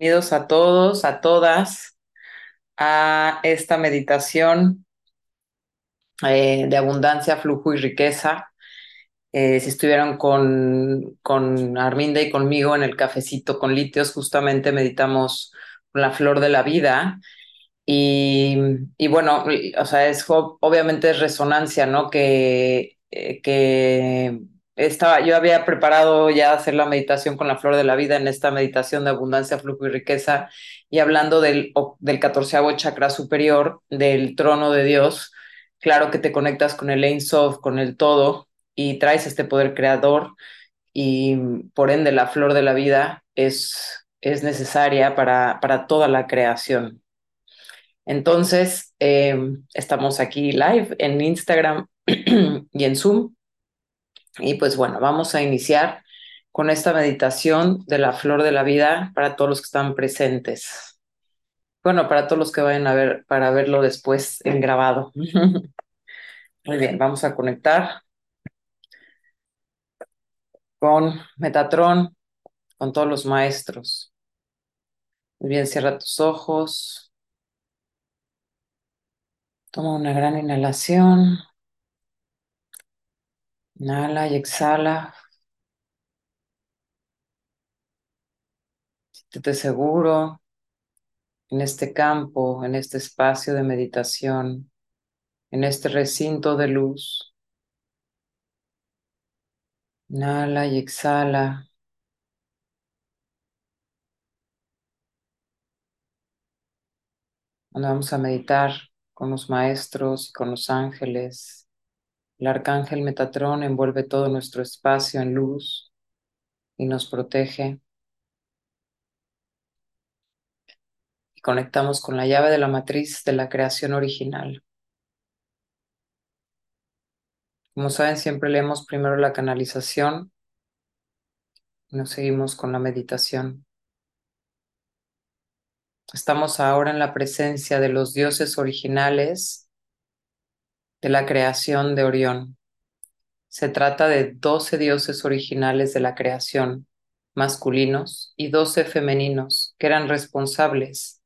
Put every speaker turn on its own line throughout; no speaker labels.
Bienvenidos a todos, a todas, a esta meditación eh, de abundancia, flujo y riqueza. Eh, si estuvieron con, con Arminda y conmigo en el cafecito con litios, justamente meditamos la flor de la vida. Y, y bueno, o sea, es obviamente es resonancia, ¿no? Que, eh, que estaba, yo había preparado ya hacer la meditación con la flor de la vida en esta meditación de abundancia, flujo y riqueza, y hablando del, del catorceavo chakra superior, del trono de Dios, claro que te conectas con el Ein Sof, con el todo, y traes este poder creador, y por ende la flor de la vida es, es necesaria para, para toda la creación. Entonces, eh, estamos aquí live en Instagram y en Zoom y pues bueno, vamos a iniciar con esta meditación de la flor de la vida para todos los que están presentes. Bueno, para todos los que vayan a ver, para verlo después en grabado. Muy bien, vamos a conectar con Metatron, con todos los maestros. Muy bien, cierra tus ojos. Toma una gran inhalación. Inhala y exhala. Siéntete seguro en este campo, en este espacio de meditación, en este recinto de luz. Inhala y exhala. vamos a meditar con los maestros y con los ángeles. El arcángel Metatrón envuelve todo nuestro espacio en luz y nos protege. Y conectamos con la llave de la matriz de la creación original. Como saben, siempre leemos primero la canalización y nos seguimos con la meditación. Estamos ahora en la presencia de los dioses originales de la creación de Orión. Se trata de doce dioses originales de la creación, masculinos, y doce femeninos, que eran responsables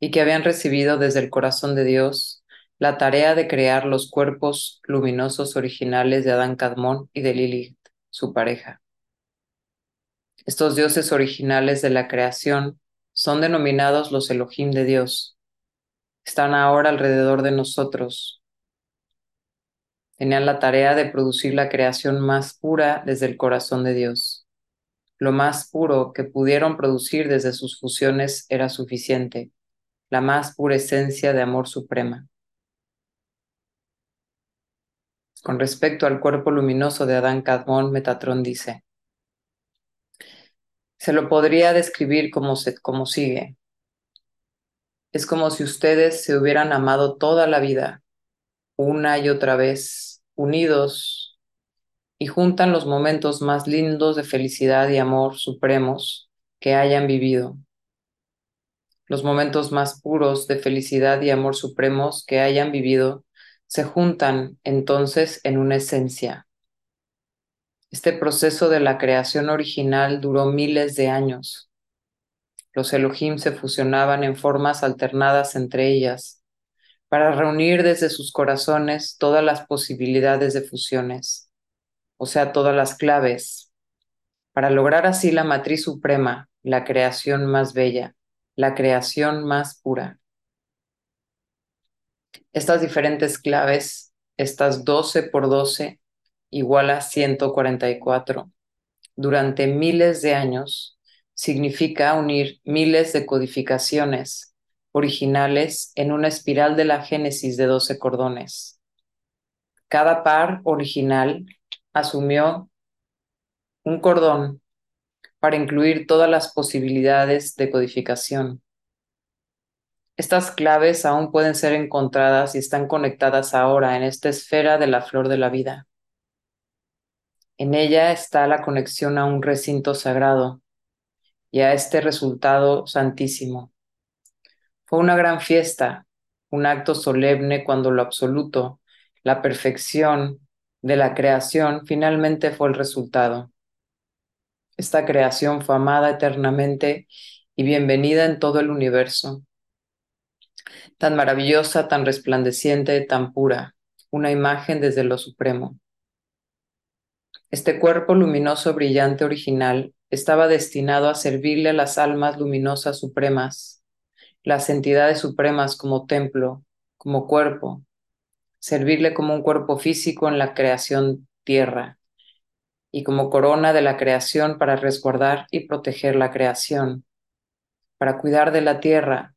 y que habían recibido desde el corazón de Dios la tarea de crear los cuerpos luminosos originales de Adán Cadmón y de Lilith, su pareja. Estos dioses originales de la creación son denominados los Elohim de Dios. Están ahora alrededor de nosotros, tenían la tarea de producir la creación más pura desde el corazón de Dios. Lo más puro que pudieron producir desde sus fusiones era suficiente, la más pura esencia de amor suprema. Con respecto al cuerpo luminoso de Adán Cadmón, Metatron dice, se lo podría describir como, como sigue. Es como si ustedes se hubieran amado toda la vida, una y otra vez, unidos y juntan los momentos más lindos de felicidad y amor supremos que hayan vivido. Los momentos más puros de felicidad y amor supremos que hayan vivido se juntan entonces en una esencia. Este proceso de la creación original duró miles de años. Los Elohim se fusionaban en formas alternadas entre ellas, para reunir desde sus corazones todas las posibilidades de fusiones, o sea, todas las claves, para lograr así la matriz suprema, la creación más bella, la creación más pura. Estas diferentes claves, estas 12 por 12, igual a 144, durante miles de años, significa unir miles de codificaciones originales en una espiral de la génesis de 12 cordones. Cada par original asumió un cordón para incluir todas las posibilidades de codificación. Estas claves aún pueden ser encontradas y están conectadas ahora en esta esfera de la flor de la vida. En ella está la conexión a un recinto sagrado y a este resultado santísimo. Fue una gran fiesta, un acto solemne cuando lo absoluto, la perfección de la creación finalmente fue el resultado. Esta creación fue amada eternamente y bienvenida en todo el universo. Tan maravillosa, tan resplandeciente, tan pura, una imagen desde lo supremo. Este cuerpo luminoso brillante original estaba destinado a servirle a las almas luminosas supremas, las entidades supremas como templo, como cuerpo, servirle como un cuerpo físico en la creación tierra y como corona de la creación para resguardar y proteger la creación, para cuidar de la tierra,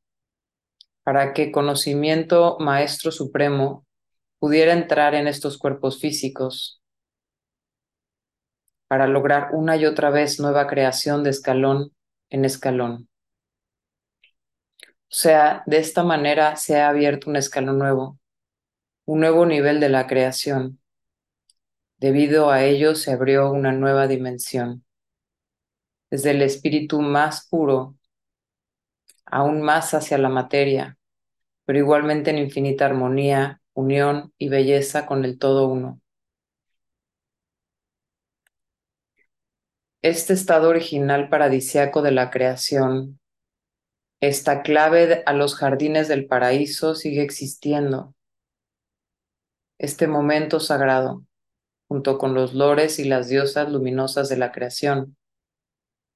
para que conocimiento maestro supremo pudiera entrar en estos cuerpos físicos para lograr una y otra vez nueva creación de escalón en escalón. O sea, de esta manera se ha abierto un escalón nuevo, un nuevo nivel de la creación. Debido a ello se abrió una nueva dimensión. Desde el espíritu más puro, aún más hacia la materia, pero igualmente en infinita armonía, unión y belleza con el todo uno. Este estado original paradisiaco de la creación, esta clave a los jardines del paraíso sigue existiendo. Este momento sagrado, junto con los lores y las diosas luminosas de la creación.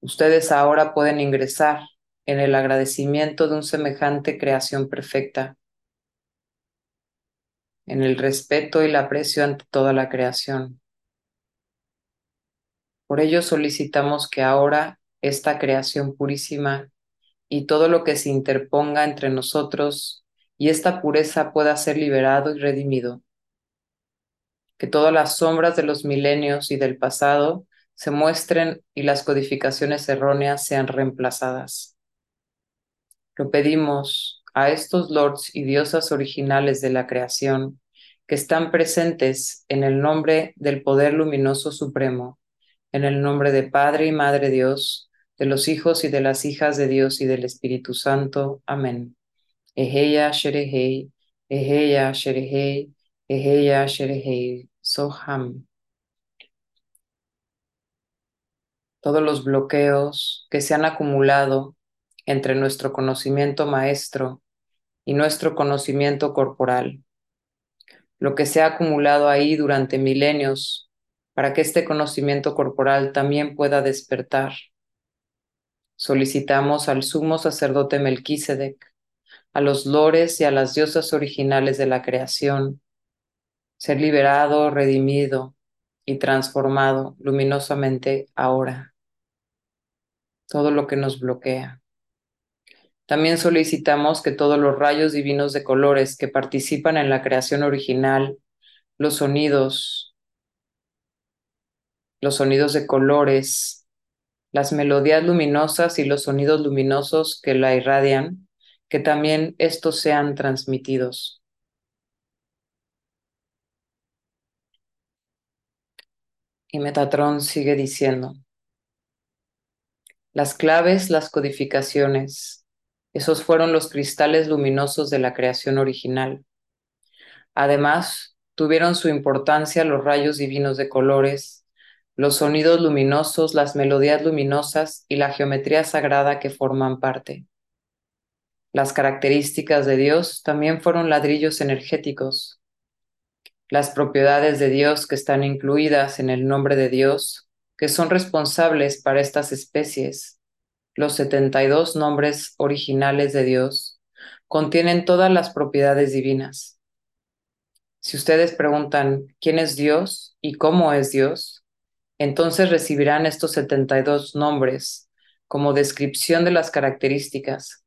Ustedes ahora pueden ingresar en el agradecimiento de un semejante creación perfecta, en el respeto y el aprecio ante toda la creación. Por ello solicitamos que ahora esta creación purísima y todo lo que se interponga entre nosotros y esta pureza pueda ser liberado y redimido. Que todas las sombras de los milenios y del pasado se muestren y las codificaciones erróneas sean reemplazadas. Lo pedimos a estos lords y diosas originales de la creación que están presentes en el nombre del poder luminoso supremo en el nombre de Padre y Madre Dios, de los hijos y de las hijas de Dios y del Espíritu Santo. Amén. Eheya Sherehei, Eheya Sherehei, Eheya Sherehei, Soham. Todos los bloqueos que se han acumulado entre nuestro conocimiento maestro y nuestro conocimiento corporal, lo que se ha acumulado ahí durante milenios para que este conocimiento corporal también pueda despertar. Solicitamos al sumo sacerdote Melquisedec, a los lores y a las diosas originales de la creación, ser liberado, redimido y transformado luminosamente ahora. Todo lo que nos bloquea. También solicitamos que todos los rayos divinos de colores que participan en la creación original, los sonidos, los sonidos de colores, las melodías luminosas y los sonidos luminosos que la irradian, que también estos sean transmitidos. Y Metatron sigue diciendo, las claves, las codificaciones, esos fueron los cristales luminosos de la creación original. Además, tuvieron su importancia los rayos divinos de colores, los sonidos luminosos, las melodías luminosas y la geometría sagrada que forman parte. Las características de Dios también fueron ladrillos energéticos. Las propiedades de Dios que están incluidas en el nombre de Dios, que son responsables para estas especies, los 72 nombres originales de Dios, contienen todas las propiedades divinas. Si ustedes preguntan quién es Dios y cómo es Dios, entonces recibirán estos 72 nombres como descripción de las características.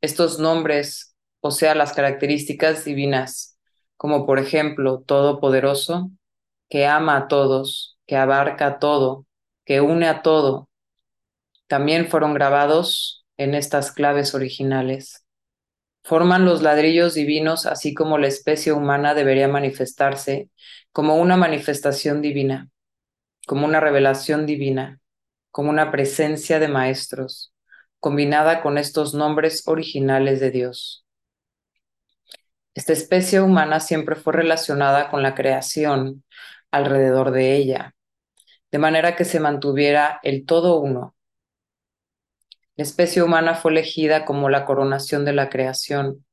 Estos nombres, o sea, las características divinas, como por ejemplo Todopoderoso, que ama a todos, que abarca todo, que une a todo, también fueron grabados en estas claves originales. Forman los ladrillos divinos así como la especie humana debería manifestarse como una manifestación divina como una revelación divina, como una presencia de maestros, combinada con estos nombres originales de Dios. Esta especie humana siempre fue relacionada con la creación alrededor de ella, de manera que se mantuviera el todo uno. La especie humana fue elegida como la coronación de la creación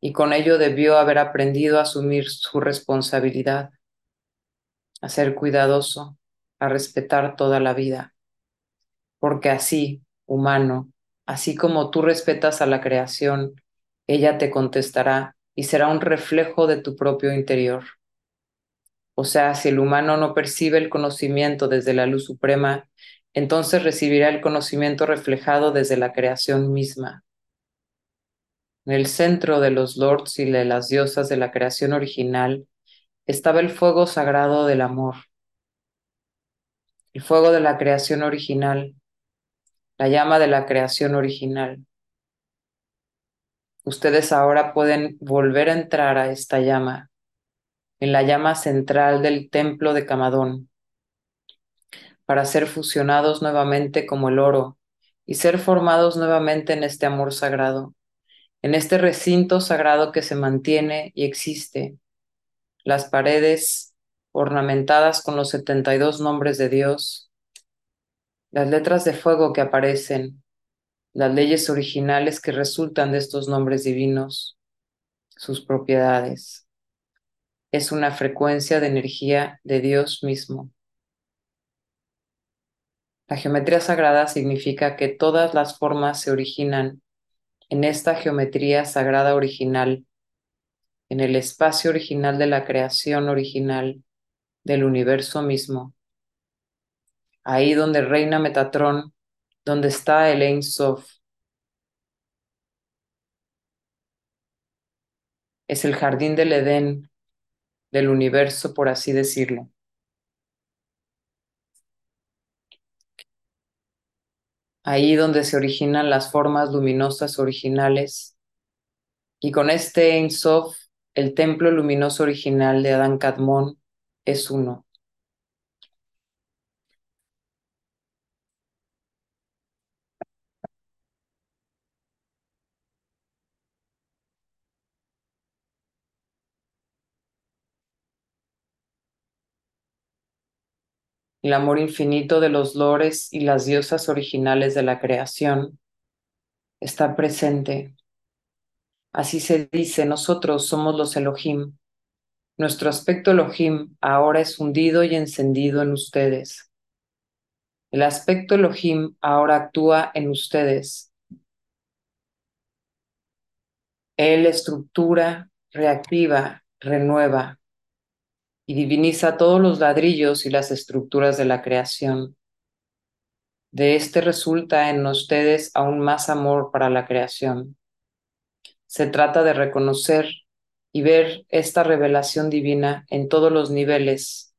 y con ello debió haber aprendido a asumir su responsabilidad, a ser cuidadoso, a respetar toda la vida. Porque así, humano, así como tú respetas a la creación, ella te contestará y será un reflejo de tu propio interior. O sea, si el humano no percibe el conocimiento desde la luz suprema, entonces recibirá el conocimiento reflejado desde la creación misma. En el centro de los lords y de las diosas de la creación original estaba el fuego sagrado del amor, el fuego de la creación original, la llama de la creación original. Ustedes ahora pueden volver a entrar a esta llama, en la llama central del templo de Camadón, para ser fusionados nuevamente como el oro y ser formados nuevamente en este amor sagrado en este recinto sagrado que se mantiene y existe, las paredes ornamentadas con los 72 nombres de Dios, las letras de fuego que aparecen, las leyes originales que resultan de estos nombres divinos, sus propiedades. Es una frecuencia de energía de Dios mismo. La geometría sagrada significa que todas las formas se originan en esta geometría sagrada original, en el espacio original de la creación original del universo mismo. Ahí donde reina Metatrón, donde está el Ein Sof. Es el jardín del Edén del universo, por así decirlo. ahí donde se originan las formas luminosas originales. Y con este Ein Sof, el templo luminoso original de Adán Kadmon es uno. el amor infinito de los lores y las diosas originales de la creación está presente. Así se dice, nosotros somos los Elohim. Nuestro aspecto Elohim ahora es hundido y encendido en ustedes. El aspecto Elohim ahora actúa en ustedes. Él estructura, reactiva, renueva, y diviniza todos los ladrillos y las estructuras de la creación. De este resulta en ustedes aún más amor para la creación. Se trata de reconocer y ver esta revelación divina en todos los niveles,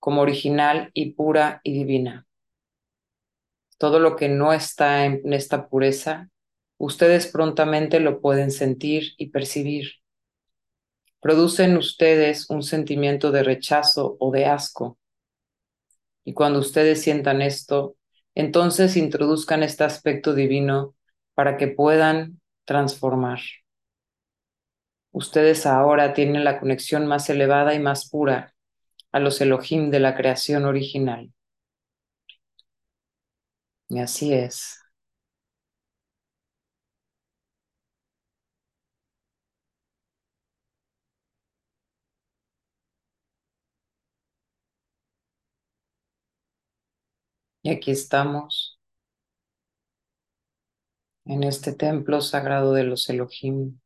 como original y pura y divina. Todo lo que no está en esta pureza, ustedes prontamente lo pueden sentir y percibir producen ustedes un sentimiento de rechazo o de asco. Y cuando ustedes sientan esto, entonces introduzcan este aspecto divino para que puedan transformar. Ustedes ahora tienen la conexión más elevada y más pura a los Elohim de la creación original. Y así es. Y aquí estamos en este templo sagrado de los Elohim.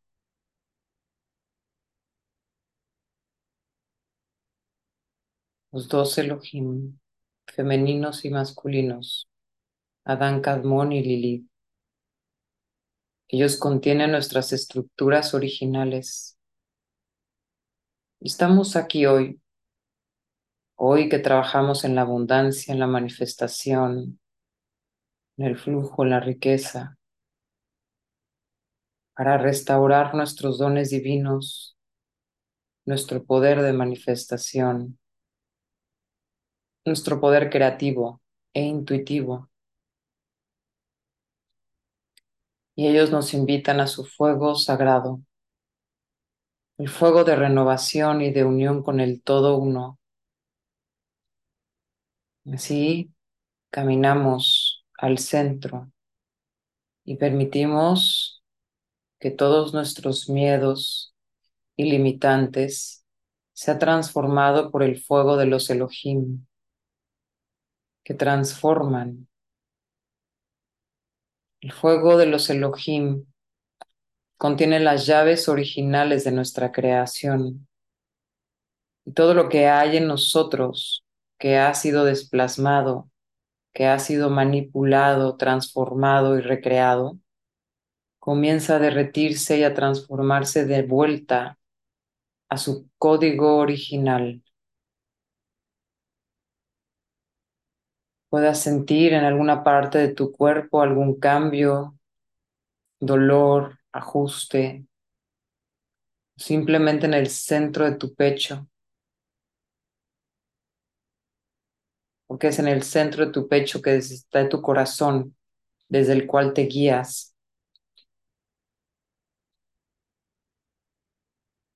Los dos Elohim, femeninos y masculinos, Adán, Kadmon y Lilith. Ellos contienen nuestras estructuras originales. Estamos aquí hoy Hoy que trabajamos en la abundancia, en la manifestación, en el flujo, en la riqueza, para restaurar nuestros dones divinos, nuestro poder de manifestación, nuestro poder creativo e intuitivo. Y ellos nos invitan a su fuego sagrado, el fuego de renovación y de unión con el todo uno Así caminamos al centro y permitimos que todos nuestros miedos ilimitantes sea transformado por el fuego de los Elohim, que transforman. El fuego de los Elohim contiene las llaves originales de nuestra creación y todo lo que hay en nosotros que ha sido desplasmado, que ha sido manipulado, transformado y recreado, comienza a derretirse y a transformarse de vuelta a su código original. Puedas sentir en alguna parte de tu cuerpo algún cambio, dolor, ajuste, simplemente en el centro de tu pecho, porque es en el centro de tu pecho que está tu corazón, desde el cual te guías.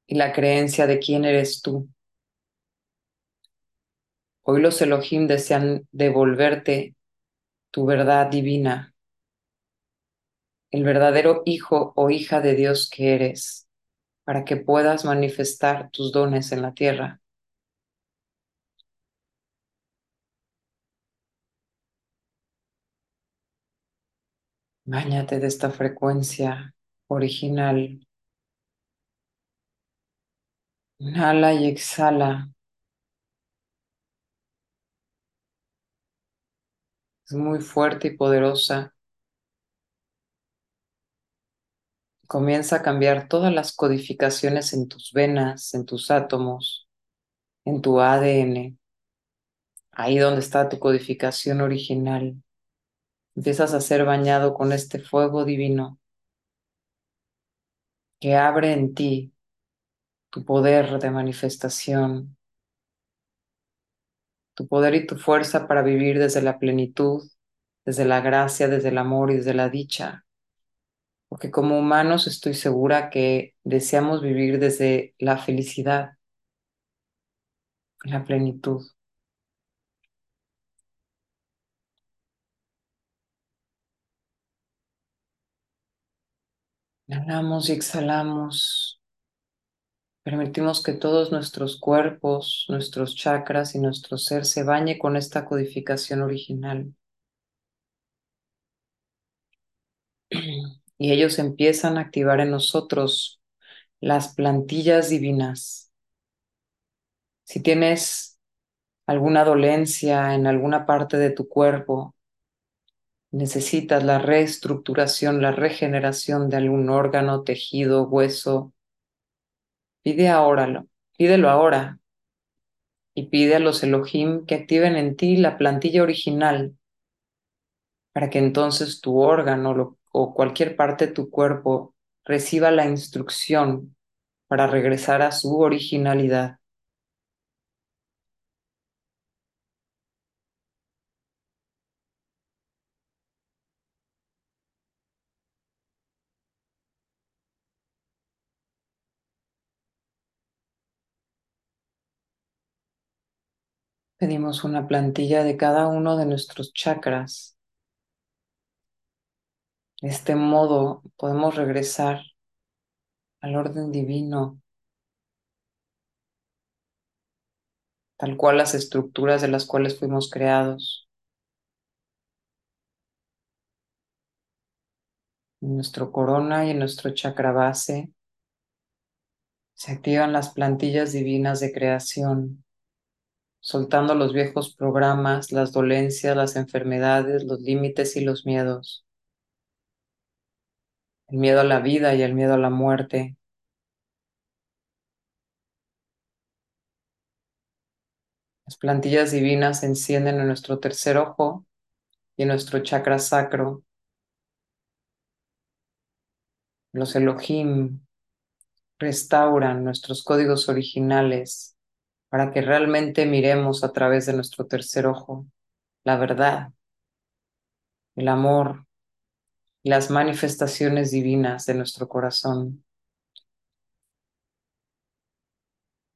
Y la creencia de quién eres tú. Hoy los Elohim desean devolverte tu verdad divina, el verdadero hijo o hija de Dios que eres, para que puedas manifestar tus dones en la tierra. Báñate de esta frecuencia original. Inhala y exhala. Es muy fuerte y poderosa. Comienza a cambiar todas las codificaciones en tus venas, en tus átomos, en tu ADN. Ahí donde está tu codificación original. Empiezas a ser bañado con este fuego divino que abre en ti tu poder de manifestación, tu poder y tu fuerza para vivir desde la plenitud, desde la gracia, desde el amor y desde la dicha. Porque como humanos estoy segura que deseamos vivir desde la felicidad, la plenitud. Inhalamos y exhalamos. Permitimos que todos nuestros cuerpos, nuestros chakras y nuestro ser se bañe con esta codificación original. Y ellos empiezan a activar en nosotros las plantillas divinas. Si tienes alguna dolencia en alguna parte de tu cuerpo, necesitas la reestructuración, la regeneración de algún órgano, tejido, hueso, pide ahora, pídelo ahora y pide a los Elohim que activen en ti la plantilla original para que entonces tu órgano o cualquier parte de tu cuerpo reciba la instrucción para regresar a su originalidad. Pedimos una plantilla de cada uno de nuestros chakras. De este modo podemos regresar al orden divino, tal cual las estructuras de las cuales fuimos creados. En nuestro corona y en nuestro chakra base se activan las plantillas divinas de creación soltando los viejos programas, las dolencias, las enfermedades, los límites y los miedos. El miedo a la vida y el miedo a la muerte. Las plantillas divinas se encienden en nuestro tercer ojo y en nuestro chakra sacro. Los Elohim restauran nuestros códigos originales para que realmente miremos a través de nuestro tercer ojo la verdad, el amor y las manifestaciones divinas de nuestro corazón.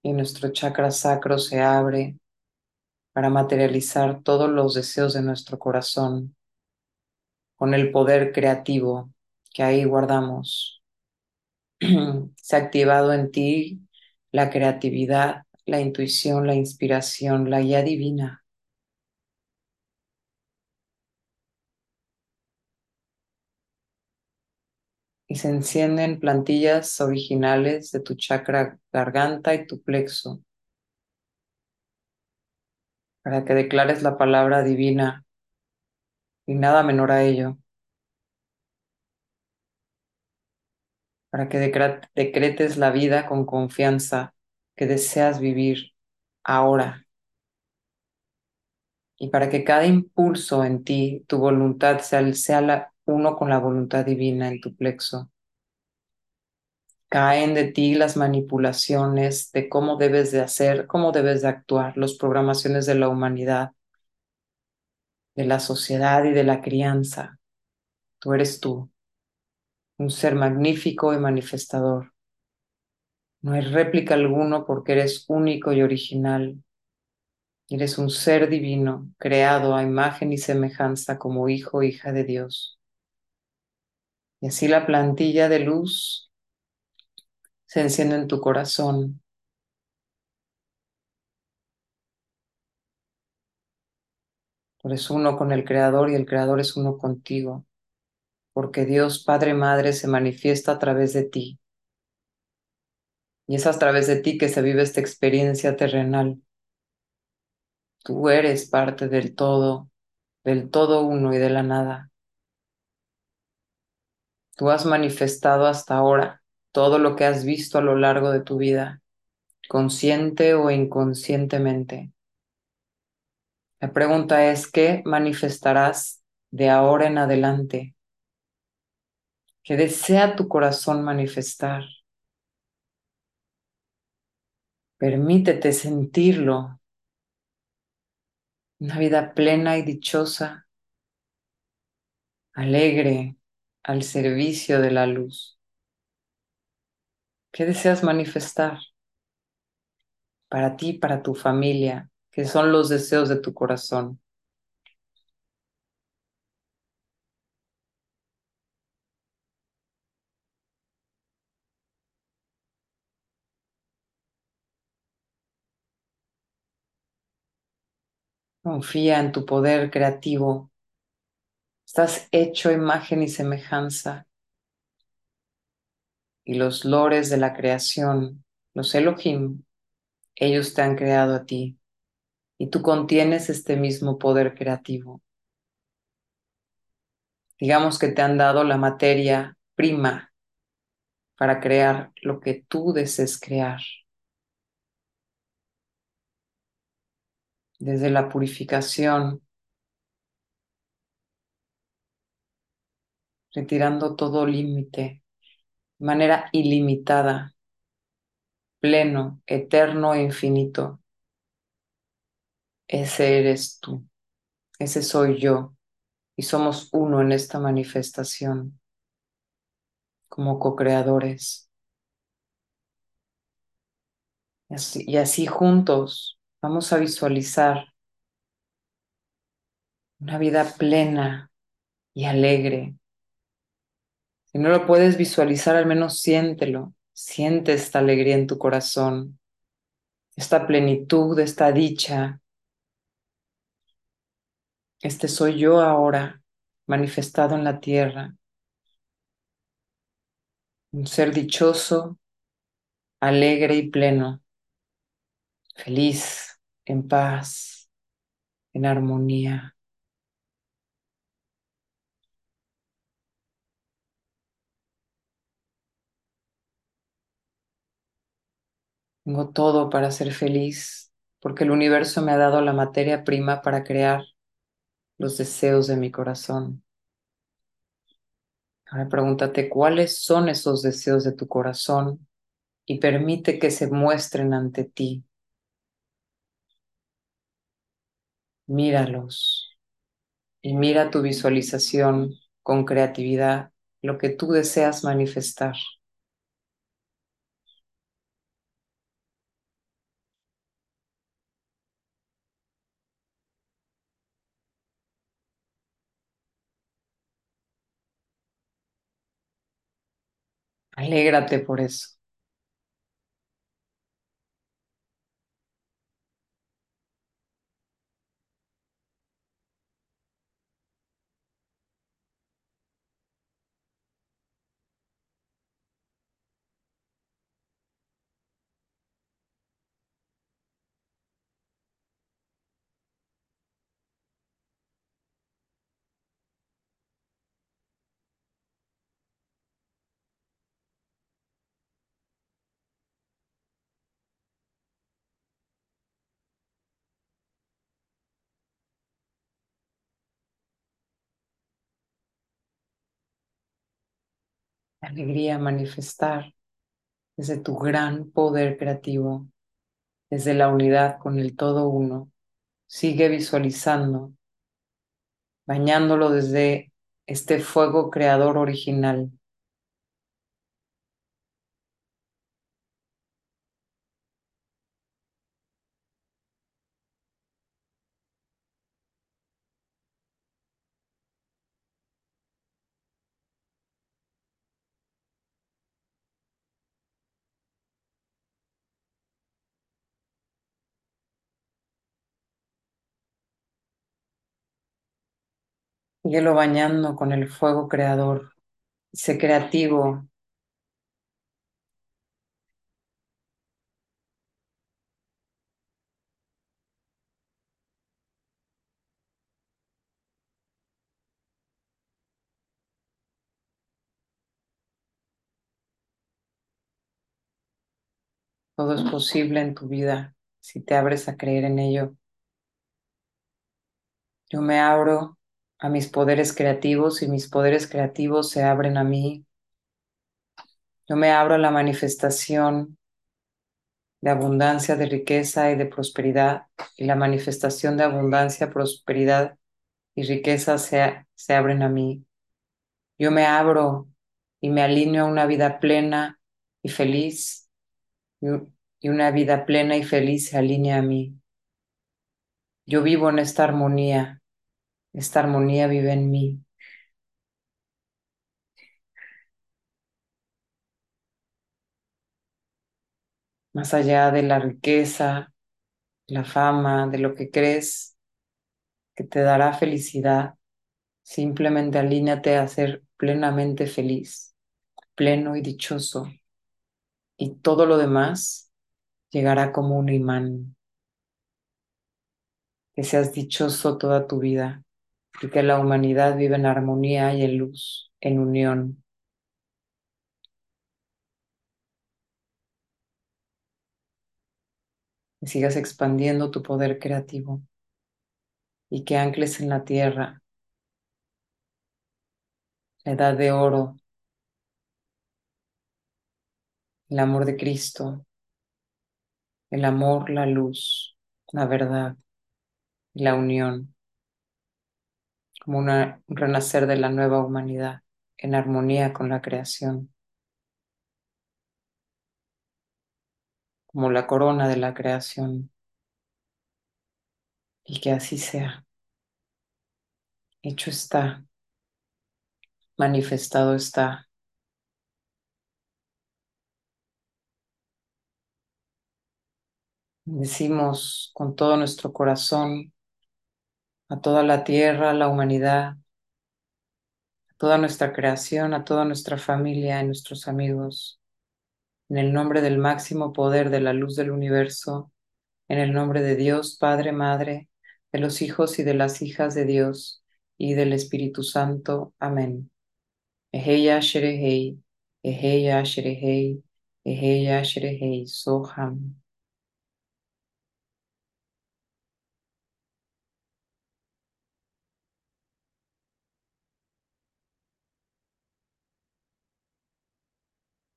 Y nuestro chakra sacro se abre para materializar todos los deseos de nuestro corazón. con el poder creativo que ahí guardamos. Se ha activado en ti la creatividad, la intuición, la inspiración, la guía divina. Y se encienden plantillas originales de tu chakra garganta y tu plexo para que declares la palabra divina y nada menor a ello. Para que decretes la vida con confianza que deseas vivir ahora. Y para que cada impulso en ti, tu voluntad, sea, sea uno con la voluntad divina en tu plexo. Caen de ti las manipulaciones de cómo debes de hacer, cómo debes de actuar, las programaciones de la humanidad, de la sociedad y de la crianza. Tú eres tú, un ser magnífico y manifestador. No hay réplica alguno porque eres único y original. Eres un ser divino, creado a imagen y semejanza como hijo o hija de Dios. Y así la plantilla de luz se enciende en tu corazón. Tú eres uno con el Creador y el Creador es uno contigo, porque Dios Padre Madre se manifiesta a través de ti. Y es a través de ti que se vive esta experiencia terrenal. Tú eres parte del todo, del todo uno y de la nada. Tú has manifestado hasta ahora todo lo que has visto a lo largo de tu vida, consciente o inconscientemente. La pregunta es, ¿qué manifestarás de ahora en adelante? ¿Qué desea tu corazón manifestar? Permítete sentirlo. Una vida plena y dichosa, alegre, al servicio de la luz. ¿Qué deseas manifestar para ti, para tu familia? ¿Qué son los deseos de tu corazón? Confía en tu poder creativo. Estás hecho imagen y semejanza. Y los lores de la creación, los Elohim, ellos te han creado a ti. Y tú contienes este mismo poder creativo. Digamos que te han dado la materia prima para crear lo que tú desees crear. Desde la purificación, retirando todo límite, de manera ilimitada, pleno, eterno e infinito. Ese eres tú, ese soy yo, y somos uno en esta manifestación como co-creadores. Y así, y así juntos Vamos a visualizar una vida plena y alegre. Si no lo puedes visualizar, al menos siéntelo. Siente esta alegría en tu corazón, esta plenitud, esta dicha. Este soy yo ahora, manifestado en la tierra. Un ser dichoso, alegre y pleno, feliz en paz, en armonía. Tengo todo para ser feliz porque el universo me ha dado la materia prima para crear los deseos de mi corazón. Ahora pregúntate cuáles son esos deseos de tu corazón y permite que se muestren ante ti. míralos y mira tu visualización con creatividad, lo que tú deseas manifestar. Alégrate por eso. Alegría manifestar desde tu gran poder creativo, desde la unidad con el todo uno. Sigue visualizando, bañándolo desde este fuego creador original. Síguelo bañando con el fuego creador. Sé creativo. Todo es posible en tu vida si te abres a creer en ello. Yo me abro a mis poderes creativos y mis poderes creativos se abren a mí. Yo me abro a la manifestación de abundancia, de riqueza y de prosperidad. Y la manifestación de abundancia, prosperidad y riqueza se, se abren a mí. Yo me abro y me alineo a una vida plena y feliz. Y una vida plena y feliz se alinea a mí. Yo vivo en esta armonía. Esta armonía vive en mí. Más allá de la riqueza, la fama, de lo que crees que te dará felicidad, simplemente alíñate a ser plenamente feliz, pleno y dichoso. Y todo lo demás llegará como un imán. Que seas dichoso toda tu vida y que la humanidad vive en armonía y en luz, en unión. Que sigas expandiendo tu poder creativo y que ancles en la tierra la edad de oro, el amor de Cristo, el amor, la luz, la verdad, la unión, como una, un renacer de la nueva humanidad en armonía con la creación, como la corona de la creación. Y que así sea. Hecho está, manifestado está. Decimos con todo nuestro corazón a toda la tierra, a la humanidad, a toda nuestra creación, a toda nuestra familia, a nuestros amigos, en el nombre del máximo poder de la luz del universo, en el nombre de Dios, Padre, Madre, de los hijos y de las hijas de Dios y del Espíritu Santo. Amén. Eheya Sherehei, Eheya Soham.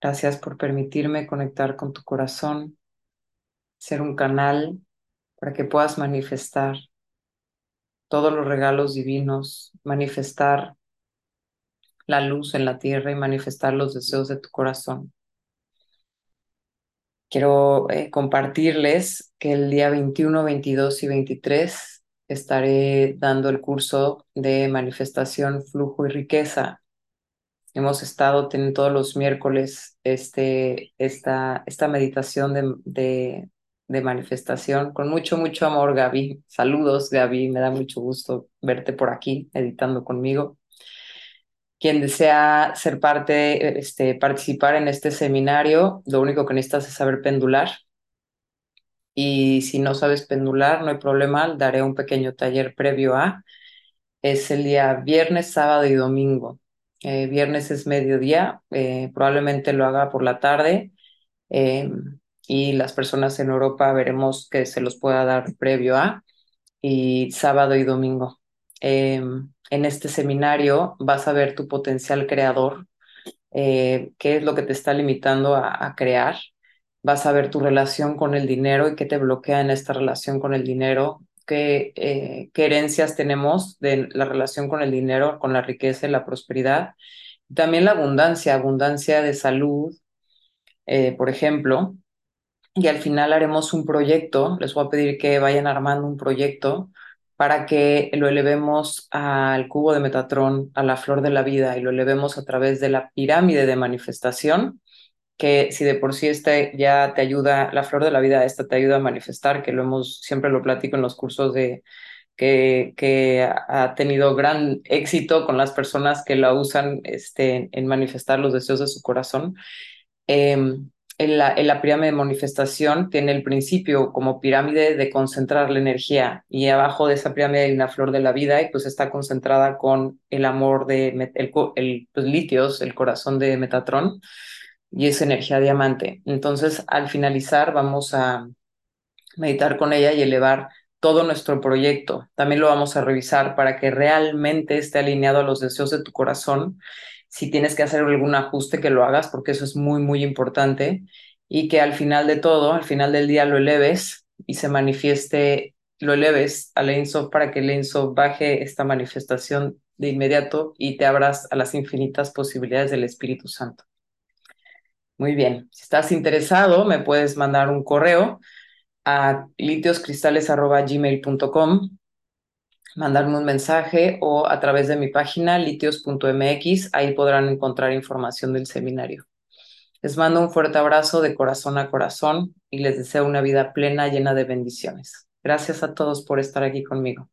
Gracias por permitirme conectar con tu corazón, ser un canal para que puedas manifestar todos los regalos divinos, manifestar la luz en la tierra y manifestar los deseos de tu corazón. Quiero eh, compartirles que el día 21, 22 y 23 estaré dando el curso de manifestación, flujo y riqueza hemos estado teniendo todos los miércoles este, esta, esta meditación de, de, manifestación con mucho, mucho amor, Gaby. Saludos, Gaby, me da mucho gusto verte por aquí meditando conmigo. Quien desea ser parte, este, participar en este seminario, lo único que necesitas es saber pendular. Y si no sabes pendular, no hay problema, daré un pequeño taller previo a. Es el día viernes, sábado y domingo. Eh, viernes es mediodía, eh, probablemente lo haga por la tarde. Eh, y las personas en Europa veremos que se los pueda dar previo a. Y sábado y domingo. Em, en este seminario vas a ver tu potencial creador, qué es lo que te está limitando a, crear. Vas a ver tu relación con el dinero y qué te bloquea en esta relación con el dinero, qué, eh, qué herencias tenemos de la relación con el dinero, con la riqueza y la prosperidad. También la abundancia, abundancia de salud, eh, por ejemplo. Y al final haremos un proyecto, les voy a pedir que vayan armando un proyecto para que lo elevemos al cubo de Metatrón, a la flor de la vida, y lo elevemos a través de la pirámide de manifestación, que si de por sí este ya te ayuda, la flor de la vida, esta te ayuda a manifestar, que lo hemos, siempre lo platico en los cursos de que, que ha tenido gran éxito con las personas que la usan este, en manifestar los deseos de su corazón. Eh, en la, en la, pirámide de manifestación tiene el principio como pirámide de concentrar la energía y abajo de esa pirámide hay una flor de la vida y pues está concentrada con el amor de el, el pues, litios, el corazón de Metatron y es energía diamante. Entonces al finalizar vamos a meditar con ella y elevar todo nuestro proyecto. También lo vamos a revisar para que realmente esté alineado a los deseos de tu corazón si tienes que hacer algún ajuste, que lo hagas, porque eso es muy, muy importante. Y que al final de todo, al final del día lo eleves y se manifieste, lo eleves al Enso para que el Enso baje esta manifestación de inmediato y te abras a las infinitas posibilidades del Espíritu Santo. Muy bien, si estás interesado, me puedes mandar un correo a litioscristales.gmail.com mandarme un mensaje o a través de mi página litios.mx, ahí podrán encontrar información del seminario. Les mando un fuerte abrazo de corazón a corazón y les deseo una vida plena llena de bendiciones. Gracias a todos por estar aquí conmigo.